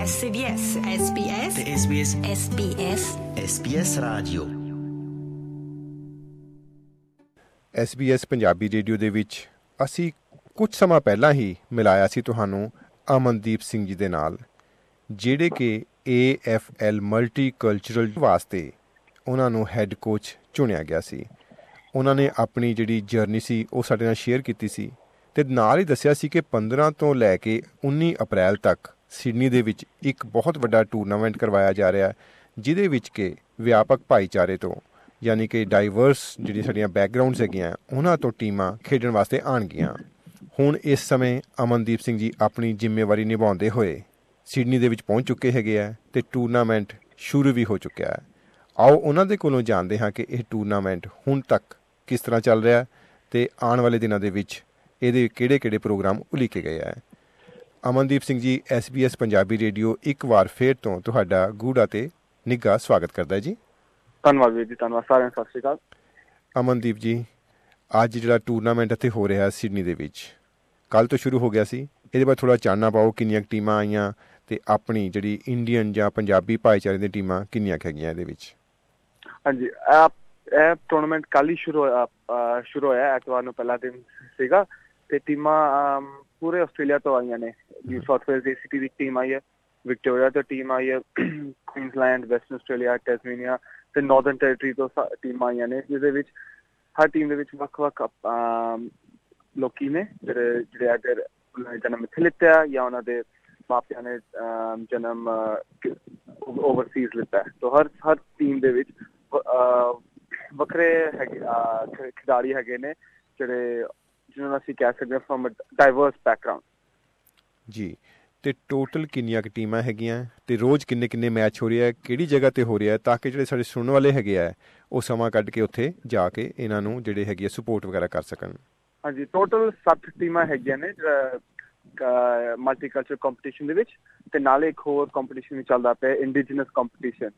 SBS SBS ਤੇ SBS SBS SBS radio SBS Punjabi radio ਦੇ ਵਿੱਚ ਅਸੀਂ ਕੁਝ ਸਮਾਂ ਪਹਿਲਾਂ ਹੀ ਮਿਲਾਇਆ ਸੀ ਤੁਹਾਨੂੰ ਅਮਨਦੀਪ ਸਿੰਘ ਜੀ ਦੇ ਨਾਲ ਜਿਹੜੇ ਕਿ AFL ਮਲਟੀਕਲਚਰਲ ਵਾਸਤੇ ਉਹਨਾਂ ਨੂੰ ਹੈੱਡ ਕੋਚ ਚੁਣਿਆ ਗਿਆ ਸੀ। ਉਹਨਾਂ ਨੇ ਆਪਣੀ ਜਿਹੜੀ ਜਰਨੀ ਸੀ ਉਹ ਸਾਡੇ ਨਾਲ ਸ਼ੇਅਰ ਕੀਤੀ ਸੀ ਤੇ ਨਾਲ ਹੀ ਦੱਸਿਆ ਸੀ ਕਿ 15 ਤੋਂ ਲੈ ਕੇ 19 ਅਪ੍ਰੈਲ ਤੱਕ ਸਿਡਨੀ ਦੇ ਵਿੱਚ ਇੱਕ ਬਹੁਤ ਵੱਡਾ ਟੂਰਨਾਮੈਂਟ ਕਰਵਾਇਆ ਜਾ ਰਿਹਾ ਹੈ, ਜਿਹਦੇ ਵਿੱਚ ਕਿ ਵਿਆਪਕ ਭਾਈਚਾਰੇ ਤੋਂ, ਯਾਨੀ ਕਿ ਡਾਈਵਰਸ ਜਿਹੜੀ ਸਾਡੀਆਂ ਬੈਕਗ੍ਰਾਉਂਡਸ ਹੈਗੀਆਂ, ਉਹਨਾਂ ਤੋਂ ਟੀਮਾਂ ਖੇਡਣ ਵਾਸਤੇ ਆਣਗੀਆਂ ਹੁਣ ਇਸ ਸਮੇਂ ਅਮਨਦੀਪ ਸਿੰਘ ਜੀ ਆਪਣੀ ਜ਼ਿੰਮੇਵਾਰੀ ਨਿਭਾਉਂਦੇ ਹੋਏ ਸਿਡਨੀ ਦੇ ਵਿੱਚ ਪਹੁੰਚ ਚੁੱਕੇ ਹੈਗੇ ਆ ਤੇ ਟੂਰਨਾਮੈਂਟ ਸ਼ੁਰੂ ਵੀ ਹੋ ਚੁੱਕਿਆ ਹੈ। ਆਓ ਉਹਨਾਂ ਦੇ ਕੋਲੋਂ ਜਾਣਦੇ ਹਾਂ ਕਿ ਇਹ ਟੂਰਨਾਮੈਂਟ ਹੁਣ ਤੱਕ ਕਿਸ ਤਰ੍ਹਾਂ ਚੱਲ ਰਿਹਾ ਹੈ ਤੇ ਆਉਣ ਵਾਲੇ ਦਿਨਾਂ ਦੇ ਵਿੱਚ ਇਹਦੇ ਕਿਹੜੇ-ਕਿਹੜੇ ਪ੍ਰੋਗਰਾਮ ਉਲੀਕੇ ਗਏ ਆ ਅਮਨਦੀਪ ਸਿੰਘ ਜੀ SBS ਪੰਜਾਬੀ ਰੇਡੀਓ ਇੱਕ ਵਾਰ ਫੇਰ ਤੋਂ ਤੁਹਾਡਾ ਗੂੜਾ ਤੇ ਨਿੱਘਾ ਸਵਾਗਤ ਕਰਦਾ ਜੀ। ਧੰਨਵਾਦ ਵੀਰ ਜੀ ਧੰਨਵਾਦ ਸਾਰਿਆਂ ਸਤਿ ਸ਼੍ਰੀ ਅਕਾਲ। ਅਮਨਦੀਪ ਜੀ ਅੱਜ ਜਿਹੜਾ ਟੂਰਨਾਮੈਂਟ ਇੱਥੇ ਹੋ ਰਿਹਾ ਸਿਡਨੀ ਦੇ ਵਿੱਚ ਕੱਲ ਤੋਂ ਸ਼ੁਰੂ ਹੋ ਗਿਆ ਸੀ। ਇਹਦੇ ਬਾਰੇ ਥੋੜਾ ਚਾਨਣਾ ਪਾਓ ਕਿੰਨੀਆਂ ਟੀਮਾਂ ਆਈਆਂ ਤੇ ਆਪਣੀ ਜਿਹੜੀ ਇੰਡੀਅਨ ਜਾਂ ਪੰਜਾਬੀ ਭਾਈਚਾਰੇ ਦੀਆਂ ਟੀਮਾਂ ਕਿੰਨੀਆਂ ਹੈਗੀਆਂ ਇਹਦੇ ਵਿੱਚ? ਹਾਂਜੀ ਇਹ ਇਹ ਟੂਰਨਾਮੈਂਟ ਕੱਲ ਹੀ ਸ਼ੁਰੂ ਹੋਇਆ ਸ਼ੁਰੂ ਹੋਇਆ ਐਤਵਾਰ ਨੂੰ ਪਹਿਲਾ ਦਿਨ ਸੀਗਾ ਤੇ ਟੀਮਾਂ ਪੂਰੇ ਆਸਟ੍ਰੇਲੀਆ ਤੋਂ ਆਈਆਂ ਨੇ ਨਿਊ ਸਾਊਥ ਵੇਲਜ਼ ਦੀ ਸਿਟੀ ਦੀ ਟੀਮ ਆਈ ਹੈ ਵਿਕਟੋਰੀਆ ਤੋਂ ਟੀਮ ਆਈ ਹੈ ਕੁਈਨਜ਼ਲੈਂਡ ਵੈਸਟਰਨ ਆਸਟ੍ਰੇਲੀਆ ਟੈਸਮੇਨੀਆ ਤੇ ਨਾਰਥਰਨ ਟੈਰੀਟਰੀ ਤੋਂ ਟੀਮਾਂ ਆਈਆਂ ਨੇ ਜਿਹਦੇ ਵਿੱਚ ਹਰ ਟੀਮ ਦੇ ਵਿੱਚ ਵੱਖ-ਵੱਖ ਲੋਕੀ ਨੇ ਜਿਹੜੇ ਜਿਹੜੇ ਅਗਰ ਉਹਨਾਂ ਜਨਮ ਇੱਥੇ ਲਿੱਤਾ ਜਾਂ ਉਹਨਾਂ ਦੇ ਮਾਪਿਆਂ ਨੇ ਜਨਮ ਓਵਰਸੀਜ਼ ਲਿੱਤਾ। ਤਾਂ ਹਰ ਹਰ ਟੀਮ ਦੇ ਵਿੱਚ ਵੱਖਰੇ ਖਿਡਾਰੀ ਹੈਗੇ ਨੇ ਜਿਹੜੇ ਜਿਹਨਾਂ ਅਸੀਂ ਕਹਿ ਸਕਦੇ ਹਾਂ ਫਰਮ ਡਾਈਵਰਸ ਬੈਕਗ੍ਰਾਉਂਡ ਜੀ ਤੇ ਟੋਟਲ ਕਿੰਨੀਆਂ ਕੁ ਟੀਮਾਂ ਹੈਗੀਆਂ ਤੇ ਰੋਜ਼ ਕਿੰਨੇ ਕਿੰਨੇ ਮੈਚ ਹੋ ਰਿਹਾ ਹੈ ਕਿਹੜੀ ਜਗ੍ਹਾ ਤੇ ਹੋ ਰਿਹਾ ਹੈ ਤਾਂ ਕਿ ਜਿਹੜੇ ਸਾਡੇ ਸੁਣਨ ਵਾਲੇ ਹੈਗੇ ਆ ਉਹ ਸਮਾਂ ਕੱਢ ਕੇ ਉੱਥੇ ਜਾ ਕੇ ਇਹਨਾਂ ਨੂੰ ਜਿਹੜੇ ਹੈਗੀ ਆ ਸਪੋਰਟ ਵਗੈਰਾ ਕਰ ਸਕਣ। ਹਾਂਜੀ ਟੋਟਲ 7 ਟੀਮਾਂ ਹੈਗੀਆਂ ਨੇ ਮਲਟੀਕਲਚਰ ਕੰਪੀਟੀਸ਼ਨ ਦੇ ਵਿੱਚ ਤੇ ਨਾਲੇ ਇੱਕ ਹੋਰ ਕੰਪੀਟੀਸ਼ਨ ਵੀ ਚੱਲਦਾ ਪਿਆ ਇੰਡੀਜੀਨਸ ਕੰਪੀਟੀਸ਼ਨ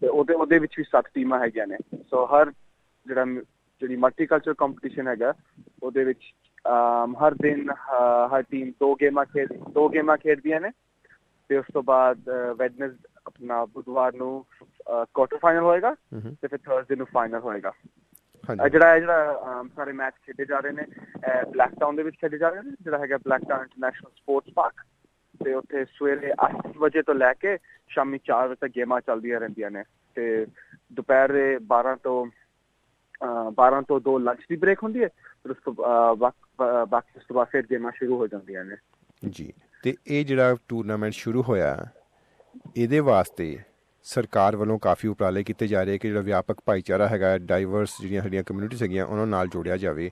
ਤੇ ਉਹਦੇ ਉਹਦੇ ਵਿੱਚ ਵੀ 7 ਟੀਮਾਂ ਹੈਗੀਆਂ ਨੇ। ਸੋ ਹਰ ਜਿਹੜਾ ਜਿਹੜੀ ਮਲਟੀਕਲਚਰ ਕੰਪੀਟੀਸ਼ਨ ਹੈਗਾ ਉਹਦੇ ਵਿੱਚ ਹਰ ਦਿਨ ਹ- ਹਰ ਟੀਮ ਦੋ ਗੇਮਾਂ ਖੇਡ ਦੋ ਗੇਮਾਂ ਖੇਡਦੀਆਂ ਨੇ। ਤੇ ਉਸ ਤੋਂ ਬਾਅਦ ਵੈਡਨਸ ਆਪਣਾ ਬੁੱਧਵਾਰ ਨੂੰ ਕੁਆਟਰ ਫਾਈਨਲ ਹੋਏਗਾ ਹੂੰ ਤੇ ਫਿਰ ਥਰਸਡੇ ਨੂੰ ਫਾਈਨਲ ਹੋਏਗਾ। ਜਿਹੜਾ ਇਹ ਜਿਹੜਾ ਸਾਰੇ ਮੈਚ ਖੇਡੇ ਜਾ ਰਹੇ ਨੇ ਬਲੈਕ ਟਾਊਨ ਦੇ ਵਿੱਚ ਖੇਡੇ ਜਾ ਰਹੇ ਨੇ ਜਿਹੜਾ ਹੈਗਾ Blacktown international sports park ਤੇ ਉੱਥੇ ਸਵੇਰੇ 8 ਵਜੇ ਤੋਂ ਲੈ ਕੇ ਸ਼ਾਮੀ 4 ਵਜੇ ਤੱਕ ਗੇਮਾਂ ਚੱਲਦੀਆਂ ਰਹਿੰਦੀਆਂ ਨੇ। ਤੇ ਦੁਪਹਿਰ ਦੇ 12 ਤੋਂ 12 ਤੋਂ 2 ਲੰਚ ਦੀ ਬ੍ਰੇਕ ਹੁੰਦੀ ਹੈ ਫਿਰ ਉਸ ਤੋਂ ਬਾਕ- ਉਸ ਤੋਂ ਬਾਅਦ ਫਿਰ ਗੇਮਾਂ ਸ਼ੁਰੂ ਹੋ ਜਾਂਦੀਆਂ ਨੇ। ਜੀ ਤੇ ਇਹ ਜਿਹੜਾ ਟੂਰਨਾਮੈਂਟ ਸ਼ੁਰੂ ਹੋਇਆ ਇਹਦੇ ਵਾਸਤੇ ਸਰਕਾਰ ਵੱਲੋਂ ਕਾਫੀ ਉਪਰਾਲੇ ਕੀਤੇ ਜਾ ਰਹੇ ਕਿ ਜਿਹੜਾ ਵਿਆਪਕ ਭਾਈਚਾਰਾ ਹੈਗਾ ਡਾਈਵਰਸ ਜਿਹੜੀਆਂ ਸਾਡੀਆਂ ਕਮਿਊਨਿਟੀਜ਼ ਹੈਗੀਆਂ ਉਹਨਾਂ ਨਾਲ ਜੋੜਿਆ ਜਾਵੇ।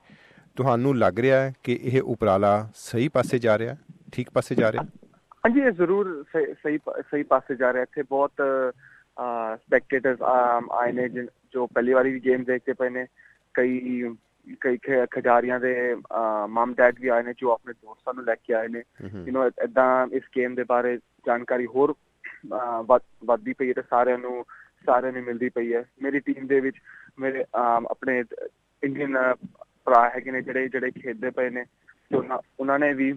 ਤੁਹਾਨੂੰ ਲੱਗ ਰਿਹਾ ਹੈ ਕਿ ਇਹ ਉਪਰਾਲਾ ਸਹੀ ਪਾਸੇ ਜਾ ਰਿਹਾ ਠੀਕ ਪਾਸੇ ਜਾ ਰਿਹਾ? ਹਾਂਜੀ ਇਹ ਜ਼ਰੂਰ ਸਹੀ ਸਹੀ ਪਾਸੇ ਜਾ ਰਿਹਾ। ਇੱਥੇ ਬਹੁਤ ਸਪੈਕਟੇਟਰਸ ਆਏ ਨੇ ਜੋ ਪਹਿਲੀ ਵਾਰੀ ਵੀ ਗੇਮ ਦੇਖਦੇ ਪਏ ਨੇ। ਕਈ ਕਈ ਖਿਡਾਰੀਆਂ ਦੇ ਮਮ ਡੈਡ ਵੀ ਆਏ ਨੇ ਜੋ ਆਪਣੇ ਦੋਸਤਾਂ ਨੂੰ ਲੈ ਕੇ ਆਏ ਨੇ। ਯੂ نو ਇਦਾਂ ਇਸ ਗੇਮ ਦੇ ਬਾਰੇ ਜਾਣਕਾਰੀ ਹੋਰ ਵੱਧਦੀ ਪਈ ਹੈ ਤੇ ਸਾਰਿਆਂ ਨੂੰ ਸਾਰਿਆਂ ਨੂੰ ਮਿਲਦੀ ਪਈ ਹੈ। ਮੇਰੀ ਟੀਮ ਦੇ ਵਿੱਚ ਮੇਰੇ ਆਪਣੇ ਇੰਡੀਅਨ ਭਰਾ ਹੈਗੇ ਨੇ ਜਿਹੜੇ ਜਿਹੜੇ ਖੇਡਦੇ ਪਏ ਨੇ। ਉਹਨਾਂ ਨੇ ਵੀ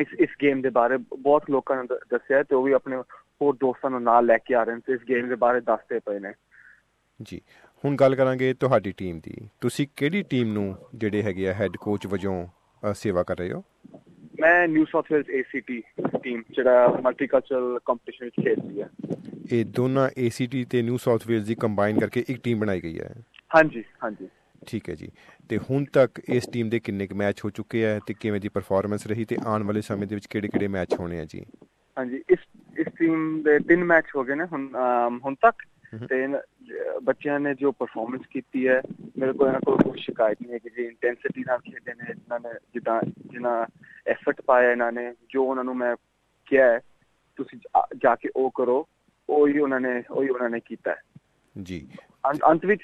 ਇਸ ਇਸ ਗੇਮ ਦੇ ਬਾਰੇ ਬਹੁਤ ਲੋਕਾਂ ਨੂੰ ਦੱਸਿਆ ਤੇ ਉਹ ਵੀ ਆਪਣੇ ਹੋਰ ਦੋਸਤਾਂ ਨੂੰ ਨਾਲ ਲੈ ਕੇ ਆ ਰਹੇ ਨੇ ਇਸ ਗੇਮ ਦੇ ਬਾਰੇ ਦੱਸਦੇ ਪਏ ਨੇ। ਜੀ ਹੁਣ ਗੱਲ ਕਰਾਂਗੇ ਤੁਹਾਡੀ ਟੀਮ ਦੀ। ਤੁਸੀਂ ਕਿਹੜੀ ਟੀਮ ਨੂੰ ਜਿਹੜੇ ਹੈਗੇ ਆ ਹੈੱਡ ਕੋਚ ਵਜੋਂ ਸੇਵਾ ਕਰ ਰਹੇ ਹੋ? ਮੈਂ New South Wales ACT team ਜਿਹੜਾ ਮਲਟੀਕਲਚਰਲ ਕੰਪੀਟੀਸ਼ਨ ਵਿੱਚ ਖੇਡਦੀ ਹੈ ਇਹ ਦੋਨਾਂ ACT ਤੇ ਨਿਊ ਸਾਊਥ ਵੇਲਜ਼ ਦੀ ਕੰਬਾਈਨ ਕਰਕੇ ਇੱਕ ਟੀਮ ਬਣਾਈ ਗਈ ਹੈ। ਹਾਂਜੀ ਹਾਂਜੀ। ਠੀਕ ਹੈ ਜੀ। ਤੇ ਹੁਣ ਤੱਕ ਇਸ ਟੀਮ ਦੇ ਕਿੰਨੇ ਕੁ ਮੈਚ ਹੋ ਚੁੱਕੇ ਆ ਤੇ ਕਿਵੇਂ ਦੀ ਪਰਫਾਰਮੈਂਸ ਰਹੀ ਤੇ ਆਉਣ ਵਾਲੇ ਸਮੇਂ ਦੇ ਵਿੱਚ ਕਿਹੜੇ-ਕਿਹੜੇ ਮੈਚ ਹੋਣੇ ਆ ਜੀ? ਹਾਂਜੀ ਇਸ ਇਸ ਟੀਮ ਦੇ ਤਿੰਨ ਮੈਚ ਹੋ ਗਏ ਨੇ ਹੁਣ ਹੁਣ ਤੱਕ। ਤੇ ਬੱਚਿਆਂ ਨੇ ਜੋ ਪਰਫਾਰਮੈਂਸ ਕੀਤੀ ਹੈ ਮੇਰੇ ਕੋਲ ਇਹਨਾਂ ਕੋਲ ਕੋਈ ਸ਼ਿਕਾਇਤ ਨਹੀਂ ਹੈ ਕਿ ਜੀ ਇੰਟੈਂਸਿਟੀ ਨਾਲ ਖੇਡੇ ਨੇ ਇਹਨਾਂ ਨੇ ਜਿੱਦਾਂ ਜਿੰਨਾ ਐਫਰਟ ਪਾਇਆ ਇਹਨਾਂ ਨੇ ਜੋ ਉਹਨਾਂ ਨੂੰ ਮੈਂ ਕਿਹਾ ਹੈ ਤੁਸੀਂ ਜਾ- ਕੇ ਉਹ ਕਰੋ। ਉਹੀ ਉਹਨਾਂ ਨੇ ਉਹੀ ਉਹਨਾਂ ਨੇ ਕੀਤਾ ਹੈ। ਜੀ। ਅੰਤ ਵਿੱਚ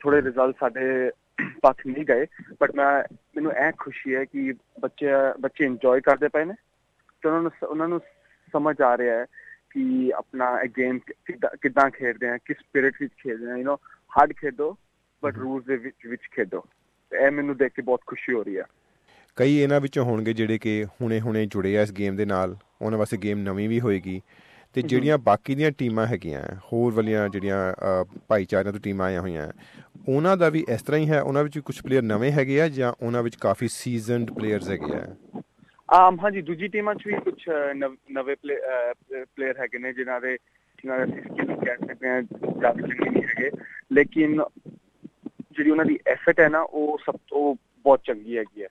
ਥੋੜੇ ਰਿਜ਼ਲਟ ਸਾਡੇ ਪੱਖ ਨਹੀਂ ਗਏ ਬਟ ਮੈਂ ਮੈਨੂੰ ਇਹ ਖੁਸ਼ੀ ਹੈ ਕਿ ਬੱਚੇ ਬੱਚੇ ਇੰਜੋਏ ਕਰਦੇ ਪਏ ਨੇ। ਤੇ ਉਹਨਾਂ ਨੂੰ ਉਹਨਾਂ ਨੂੰ ਸਮਝ ਆ ਰਿਹਾ ਹੈ ਕਿ ਆਪਣਾ ਗੇਮ ਕਿੱਦਾਂ ਖੇਡਦੇ ਆ ਕਿਸ ਸਪਿਰਿਟ ਵਿੱਚ ਖੇਡਦੇ ਆ ਯੂ نو ਹਾਰਡ ਖੇਡੋ ਬਟ ਰੂਲਸ ਦੇ ਵਿੱਚ ਵਿੱਚ ਖੇਡੋ। ਇਹ ਮੈਨੂੰ ਦੇਖ ਕੇ ਬਹੁਤ ਖੁਸ਼ੀ ਹੋ ਰਹੀ ਹੈ। ਕਈ ਇਹਨਾਂ ਵਿੱਚੋਂ ਹੋਣਗੇ ਜਿਹੜੇ ਕਿ ਹੁਣੇ-ਹੁਣੇ ਜੁੜੇ ਆ ਇਸ ਗੇਮ ਦੇ ਨਾਲ ਉਹਨਾਂ ਵਾਸਤੇ ਗੇਮ ਨਵੀਂ ਵੀ ਹੋਏਗੀ। ਤੇ ਜਿਹੜੀਆਂ ਬਾਕੀ ਦੀਆਂ ਟੀਮਾਂ ਹੈਗੀਆਂ ਹੋਰ ਵਾਲੀਆਂ ਜਿਹੜੀਆਂ ਭਾਈਚਾਰਿਆਂ ਤੋਂ ਟੀਮਾਂ ਆਈਆਂ ਹੋਈਆਂ ਉਹਨਾਂ ਦਾ ਵੀ ਇਸ ਤਰ੍ਹਾਂ ਹੀ ਹੈ ਉਹਨਾਂ ਵਿੱਚ ਕੁਝ ਪਲੇਅਰ ਨਵੇਂ ਹੈਗੇ ਆ ਜਾਂ ਉਹਨਾਂ ਵਿੱਚ ਕਾਫੀ ਸੀਜ਼ਨਡ ਪਲੇਅਰਸ ਹੈਗੇ ਆ? ਆਮ, ਹਾਂਜੀ, ਦੂਜੀ ਟੀਮਾਂ 'ਚ ਵੀ ਕੁਝ ਨਵੇਂ ਪਲੇਅਰ ਹੈਗੇ ਨੇ ਜਿਨ੍ਹਾਂ ਦੇ ਜਿਨ੍ਹਾਂ ਦੇ ਸਕਿੱਲ ਕਹਿ ਸਕਦੇ ਹਾਂ, ਜ਼ਿਆਦਾ ਚੰਗੇ ਨਹੀਂ ਹੈਗੇ। ਲੇਕਿਨ ਜਿਹੜੀ ਉਹਨਾਂ ਦੀ ਐਫਰਟ ਹੈ ਨਾ, ਉਹ ਸਭ ਤੋਂ ਬਹੁਤ ਚੰਗੀ ਹੈਗੀ ਹੈ।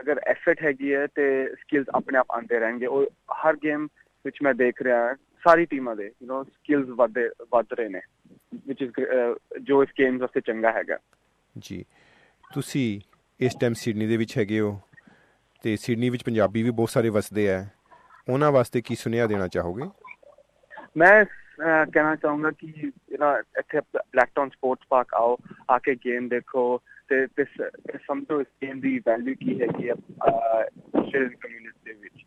ਅਗਰ ਐਫਰਟ ਹੈਗੀ ਹੈ ਤੇ ਸਕਿੱਲਸ ਆਪਣੇ ਆਪ ਆਉਂਦੇ ਰਹਿਣਗੇ। ਉਹ ਹਰ ਗੇਮ ਵਿੱਚ ਮੈਂ ਦੇਖ ਰਿਹਾ ਸਾਰੀ ਟੀਮਾਂ ਦੇ ਯੂ نو ਸਕਿੱਲਸ ਵਧਦੇ, ਵਧ ਰਹੇ ਨੇ ਵਿਚ ਇਜ਼ ਜੋ ਇਸ ਗੇਮਸ ਵਾਸਤੇ ਚੰਗਾ ਹੈਗਾ। ਜੀ। ਤੁਸੀਂ ਇਸ ਟਾਈਮ ਸਿਡਨੀ ਦੇ ਵਿੱਚ ਹੈਗੇ ਹੋ। ਤੇ ਸਿਡਨੀ ਵਿੱਚ ਪੰਜਾਬੀ ਵੀ ਬਹੁਤ ਸਾਰੇ ਵਸਦੇ ਆ। ਉਹਨਾਂ ਵਾਸਤੇ ਕੀ ਸੁਨੇਹਾ ਦੇਣਾ ਚਾਹੋਗੇ? ਮੈਂ ਕਹਿਣਾ ਚਾਹੂੰਗਾ ਕਿ ਯੂ نو ਇੱਥੇ ਬਲੈਕਟਾਊਨ ਸਪੋਰਟਸ ਪਾਰਕ ਆਓ, ਆ ਕੇ ਗੇਮ ਦੇਖੋ ਤੇ ਇਸ ਸਮਝੋ ਇਸ ਗੇਮ ਦੀ ਵੈਲਿਊ ਕੀ ਹੈ ਕਿ ਸ਼ੇਅਰ ਕਮਿਊਨਿਟੀ ਦੇ ਵਿੱਚ।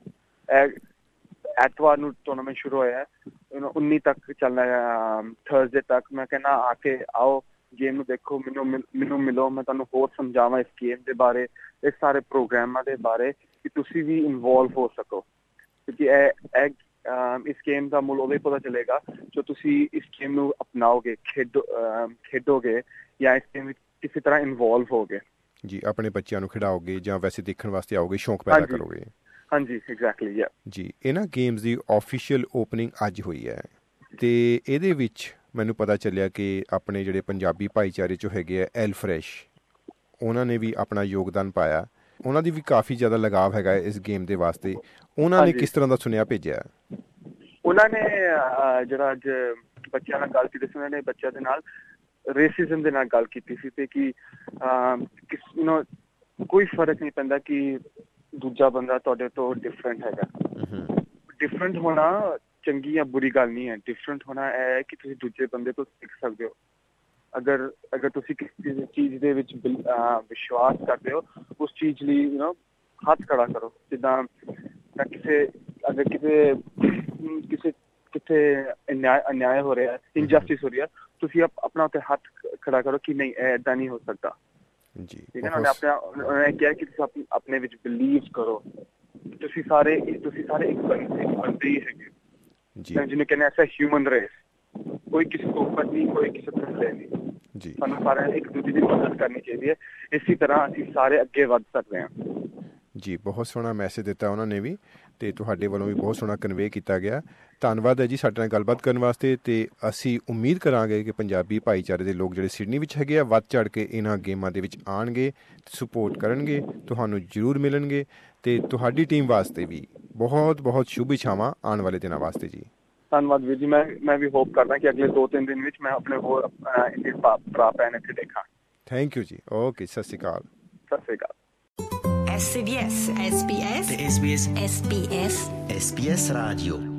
ਐਤਵਾਰ ਨੂੰ ਟੂਰਨਾਮੈਂਟ ਸ਼ੁਰੂ ਹੋਇਆ। ਹੈ 19 ਤੱਕ ਚੱਲਣਾ ਥਰਸਡੇ ਤੱਕ ਮੈਂ ਕਹਿੰਦਾ ਆ ਕੇ ਆਓ। ਗੇਮ ਨੂੰ ਦੇਖੋ ਮੈਨੂੰ ਮੈਨੂੰ ਮਿਲੋ ਮੈਂ ਤੁਹਾਨੂੰ ਹੋਰ ਸਮਝਾਵਾਂ ਇਸ ਗੇਮ ਦੇ ਬਾਰੇ ਇਸ ਸਾਰੇ ਪ੍ਰੋਗਰਾਮਾਂ ਦੇ ਬਾਰੇ ਕਿ ਤੁਸੀਂ ਵੀ ਇਨਵੋਲਵ ਹੋ ਸਕੋ। ਕਿਉਂਕਿ ਇਹ ਇਹ ਇਸ ਗੇਮ ਦਾ ਮੁੱਲ ਹੀ ਪਤਾ ਚੱਲੇਗਾ ਜੋ ਤੁਸੀਂ ਇਸ ਗੇਮ ਨੂੰ ਅਪਣਾਓਗੇ ਖੇਡੋ ਖੇਡੋਗੇ ਜਾਂ ਇਸ ਗੇਮ ਵਿੱਚ ਕਿਸੇ ਤਰ੍ਹਾਂ ਇਨਵੋਲਵ ਹੋਗੇ। ਜੀ ਆਪਣੇ ਬੱਚਿਆਂ ਨੂੰ ਖਿਡਾਓਗੇ ਜਾਂ ਵੈਸੇ ਦੇਖਣ ਵਾਸਤੇ ਆਓਗੇ ਸ਼ੌਂਕ ਪੈਦਾ। ਕਰੋਗੇ। ਹਾਂਜੀ ਐਗਜ਼ੈਕਟਲੀ ਯਾ ਜੀ ਇਹਨਾਂ ਗੇਮਸ ਦੀ ਆਫੀਸ਼ੀਅਲ ਓਪਨਿੰਗ ਅੱਜ ਹੋਈ ਹੈ ਤੇ ਇਹਦੇ ਵਿੱਚ ਮੈਨੂੰ ਪਤਾ ਚੱਲਿਆ ਕਿ ਆਪਣੇ ਜਿਹੜੇ ਪੰਜਾਬੀ ਭਾਈਚਾਰੇ ਚੋਂ ਹੈਗੇ ਆ ਐਲ ਫਰੈਸ਼ ਉਹਨਾਂ ਨੇ ਵੀ ਆਪਣਾ ਯੋਗਦਾਨ ਪਾਇਆ। ਉਹਨਾਂ ਦੀ ਵੀ ਕਾਫੀ ਜ਼ਿਆਦਾ ਲਗਾਵ ਹੈਗਾ ਇਸ ਗੇਮ ਦੇ ਵਾਸਤੇ। ਉਹਨਾਂ ਨੇ। ਕਿਸ ਤਰ੍ਹਾਂ ਦਾ ਸੁਨੇਹਾ ਭੇਜਿਆ? ਉਹਨਾਂ ਨੇ ਜਿਹੜਾ ਅੱਜ ਬੱਚਿਆਂ ਨਾਲ ਗੱਲ ਕੀਤੀ ਸੀ ਉਹਨਾਂ ਨੇ ਬੱਚਿਆਂ ਦੇ ਨਾਲ ਰੇਸਿਜ਼ਮ ਦੇ ਨਾਲ ਗੱਲ ਕੀਤੀ ਸੀ ਤੇ ਕਿ ਕਿਸ نو ਕੋਈ ਫ਼ਰਕ ਨਹੀਂ ਪੈਂਦਾ ਕਿ ਦੂਜਾ ਬੰਦਾ ਤੁਹਾਡੇ ਤੋਂ ਡਿਫਰੈਂਟ ਹੈਗਾ। ਡਿਫਰੈਂਟ ਹੋਣਾ ਚੰਗੀ ਜਾਂ ਬੁਰੀ ਗੱਲ ਨਹੀਂ ਹੈ। ਡਿਫਰੈਂਟ ਹੋਣਾ ਇਹ ਹੈ ਕਿ ਤੁਸੀਂ ਦੂਜੇ ਬੰਦੇ ਤੋਂ ਸਿੱਖ ਸਕਦੇ ਹੋ। ਅਗਰ ਅਗਰ ਤੁਸੀਂ ਕਿਸੇ ਚੀਜ਼ ਦੇ ਵਿੱਚ ਵਿਸ਼ਵਾਸ ਕਰਦੇ ਹੋ ਉਸ ਚੀਜ਼ ਲਈ ਯੂ نو ਹੱਥ ਖੜਾ ਕਰੋ। ਜਿੱਦਾਂ ਕਿਸੇ ਅਗਰ ਕਿਸੇ ਕਿਸੇ ਕਿਤੇ ਅਨਿਆਏ ਹੋ ਰਿਹਾ ਇਨਜਸਟਿਸ ਹੋ ਰਹੀ ਹੈ ਤੁਸੀਂ ਆਪ- ਆਪਣਾ ਉੱਤੇ ਹੱਥ ਖੜਾ ਕਰੋ ਕਿ ਨਹੀਂ ਇਹ ਏਦਾਂ ਨਹੀਂ ਹੋ ਸਕਦਾ। ਜੀ ਠੀਕ ਹੈ ਨਾ? ਆਪਣੇ ਉਹਨੇ ਕਿਹਾ ਕਿ ਤੁਸੀਂ ਆਪ- ਆਪਣੇ ਵਿੱਚ ਬਿਲੀਵ ਕਰੋ। ਤੁਸੀਂ ਸਾਰੇ ਤੁਸੀਂ ਸਾਰੇ ਇੱਕ ਬੰਦੇ ਹੀ ਹੈਗੇ। ਜੀ। ਜਿਹਨੂੰ ਕਹਿੰਦੇ ਐਸਾ ਹਿਊਮਨ ਰੇਸ ਕੋਈ ਕਿਸੇ ਤੋਂ ਉੱਪਰ ਨਹੀਂ ਕੋਈ ਕਿਸੇ ਤੋਂ ਥੱਲੇ ਨਹੀਂ। ਜੀ। ਸਾਨੂੰ ਸਾਰਿਆਂ ਇੱਕ ਦੂਜੇ ਦੀ ਮਦਦ ਕਰਨੀ ਚਾਹੀਦੀ ਹੈ। ਇਸੇ ਤਰ੍ਹਾਂ ਅਸੀਂ ਸਾਰੇ ਅੱਗੇ ਵੱਧ ਸਕਦੇ ਹਾਂ। ਜੀ ਬਹੁਤ ਸੋਹਣਾ ਮੈਸੇਜ ਦਿੱਤਾ ਉਹਨਾਂ ਨੇ ਵੀ। ਤੇ ਤੁਹਾਡੇ ਵੱਲੋਂ ਵੀ ਬਹੁਤ ਸੋਹਣਾ ਕਨਵੇ ਕੀਤਾ ਗਿਆ। ਧੰਨਵਾਦ ਹੈ ਜੀ ਸਾਡੇ ਨਾਲ ਗੱਲਬਾਤ ਕਰਨ ਵਾਸਤੇ ਤੇ ਅਸੀਂ ਉਮੀਦ ਕਰਾਂਗੇ ਕਿ ਪੰਜਾਬੀ ਭਾਈਚਾਰੇ ਦੇ ਲੋਕ ਜਿਹੜੇ ਸਿਡਨੀ ਵਿੱਚ ਹੈਗੇ ਆ ਵੱਧ ਚੜ ਕੇ ਇਹਨਾਂ ਗੇਮਾਂ ਦੇ ਵਿੱਚ ਆਣਗੇ ਸਪੋਰਟ ਕਰਨਗੇ ਤੁਹਾਨੂੰ ਜ਼ਰੂਰ ਮਿਲਣਗੇ ਤੇ ਤੁਹਾਡੀ ਟੀਮ ਵਾਸਤੇ ਵੀ ਬਹੁਤ ਬਹੁਤ ਸ਼ੁਭ ਇਛਾਵਾਂ ਆਉਣ ਵਾਲੇ ਦਿਨਾਂ ਵਾਸਤੇ ਜੀ। ਧੰਨਵਾਦ ਵੀਰ ਜੀ ਮੈਂ ਮੈਂ ਵੀ ਹੋਪ ਕਰਦਾ ਕਿ ਅਗਲੇ 2-3 ਦਿਨ ਵਿੱਚ ਮੈਂ ਆਪਣੇ ਹੋਰ ਇੰਡੀਅਨ ਭਰਾ ਭੈਣ ਇੱਥੇ ਦੇਖਾਂ। ਥੈਂਕ ਯੂ ਜੀ ਓਕੇ ਸਤਿ ਸ਼੍ਰੀ ਅਕਾਲ। ਸਤਿ ਸ੍ਰੀ ਅਕਾਲ। SBS SBS SBS SBS Radio